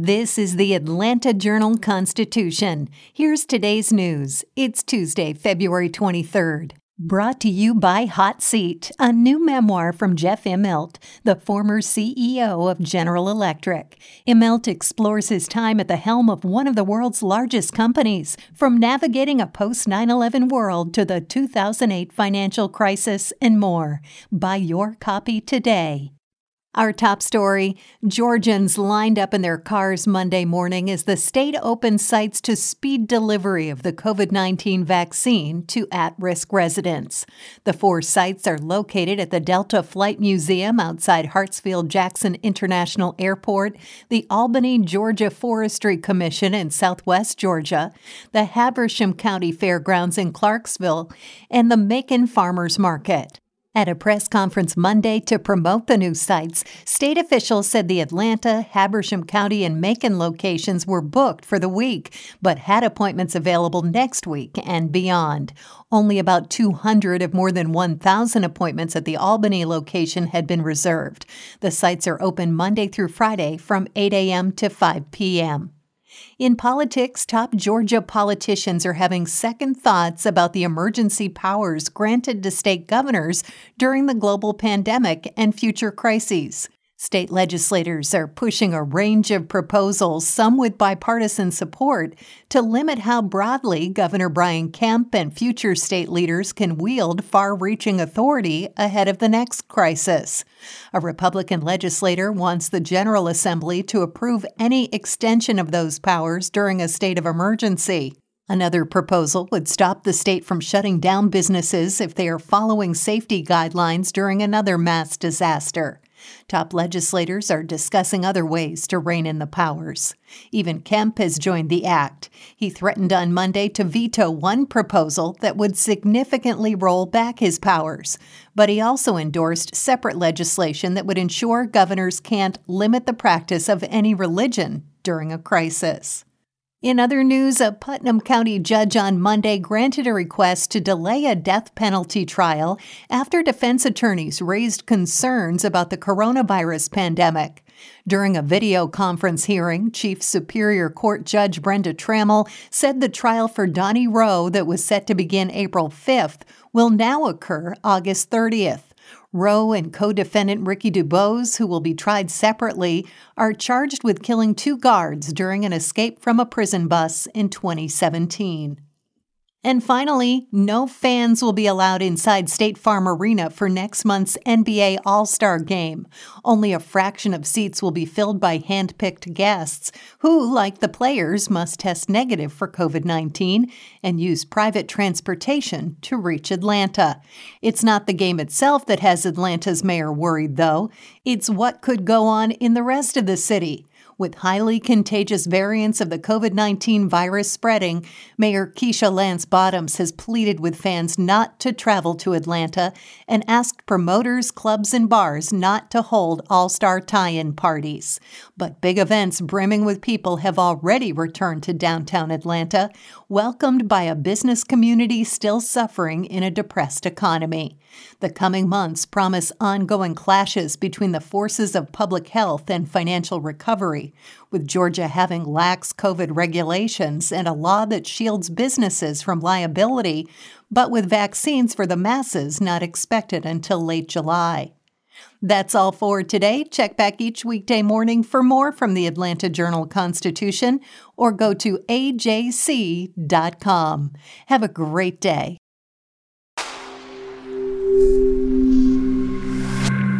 This is the Atlanta Journal Constitution. Here's today's news. It's Tuesday, February 23rd. Brought to you by Hot Seat, a new memoir from Jeff Immelt, the former CEO of General Electric. Immelt explores his time at the helm of one of the world's largest companies, from navigating a post 9 11 world to the 2008 financial crisis and more. Buy your copy today. Our top story Georgians lined up in their cars Monday morning as the state opened sites to speed delivery of the COVID 19 vaccine to at risk residents. The four sites are located at the Delta Flight Museum outside Hartsfield Jackson International Airport, the Albany, Georgia Forestry Commission in southwest Georgia, the Habersham County Fairgrounds in Clarksville, and the Macon Farmers Market. At a press conference Monday to promote the new sites, state officials said the Atlanta, Habersham County, and Macon locations were booked for the week, but had appointments available next week and beyond. Only about 200 of more than 1,000 appointments at the Albany location had been reserved. The sites are open Monday through Friday from 8 a.m. to 5 p.m. In politics, top Georgia politicians are having second thoughts about the emergency powers granted to state governors during the global pandemic and future crises. State legislators are pushing a range of proposals, some with bipartisan support, to limit how broadly Governor Brian Kemp and future state leaders can wield far reaching authority ahead of the next crisis. A Republican legislator wants the General Assembly to approve any extension of those powers during a state of emergency. Another proposal would stop the state from shutting down businesses if they are following safety guidelines during another mass disaster. Top legislators are discussing other ways to rein in the powers. Even Kemp has joined the act. He threatened on Monday to veto one proposal that would significantly roll back his powers, but he also endorsed separate legislation that would ensure governors can't limit the practice of any religion during a crisis. In other news, a Putnam County judge on Monday granted a request to delay a death penalty trial after defense attorneys raised concerns about the coronavirus pandemic. During a video conference hearing, Chief Superior Court Judge Brenda Trammell said the trial for Donnie Rowe, that was set to begin April 5th, will now occur August 30th. Rowe and co defendant Ricky Dubose, who will be tried separately, are charged with killing two guards during an escape from a prison bus in 2017. And finally, no fans will be allowed inside State Farm Arena for next month's NBA All Star game. Only a fraction of seats will be filled by hand picked guests who, like the players, must test negative for COVID 19 and use private transportation to reach Atlanta. It's not the game itself that has Atlanta's mayor worried, though. It's what could go on in the rest of the city. With highly contagious variants of the COVID 19 virus spreading, Mayor Keisha Lance Bottoms has pleaded with fans not to travel to Atlanta and asked promoters, clubs, and bars not to hold all star tie in parties. But big events brimming with people have already returned to downtown Atlanta, welcomed by a business community still suffering in a depressed economy. The coming months promise ongoing clashes between the forces of public health and financial recovery, with Georgia having lax COVID regulations and a law that shields businesses from liability, but with vaccines for the masses not expected until late July. That's all for today. Check back each weekday morning for more from the Atlanta Journal Constitution or go to ajc.com. Have a great day.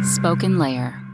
SpokenLayer.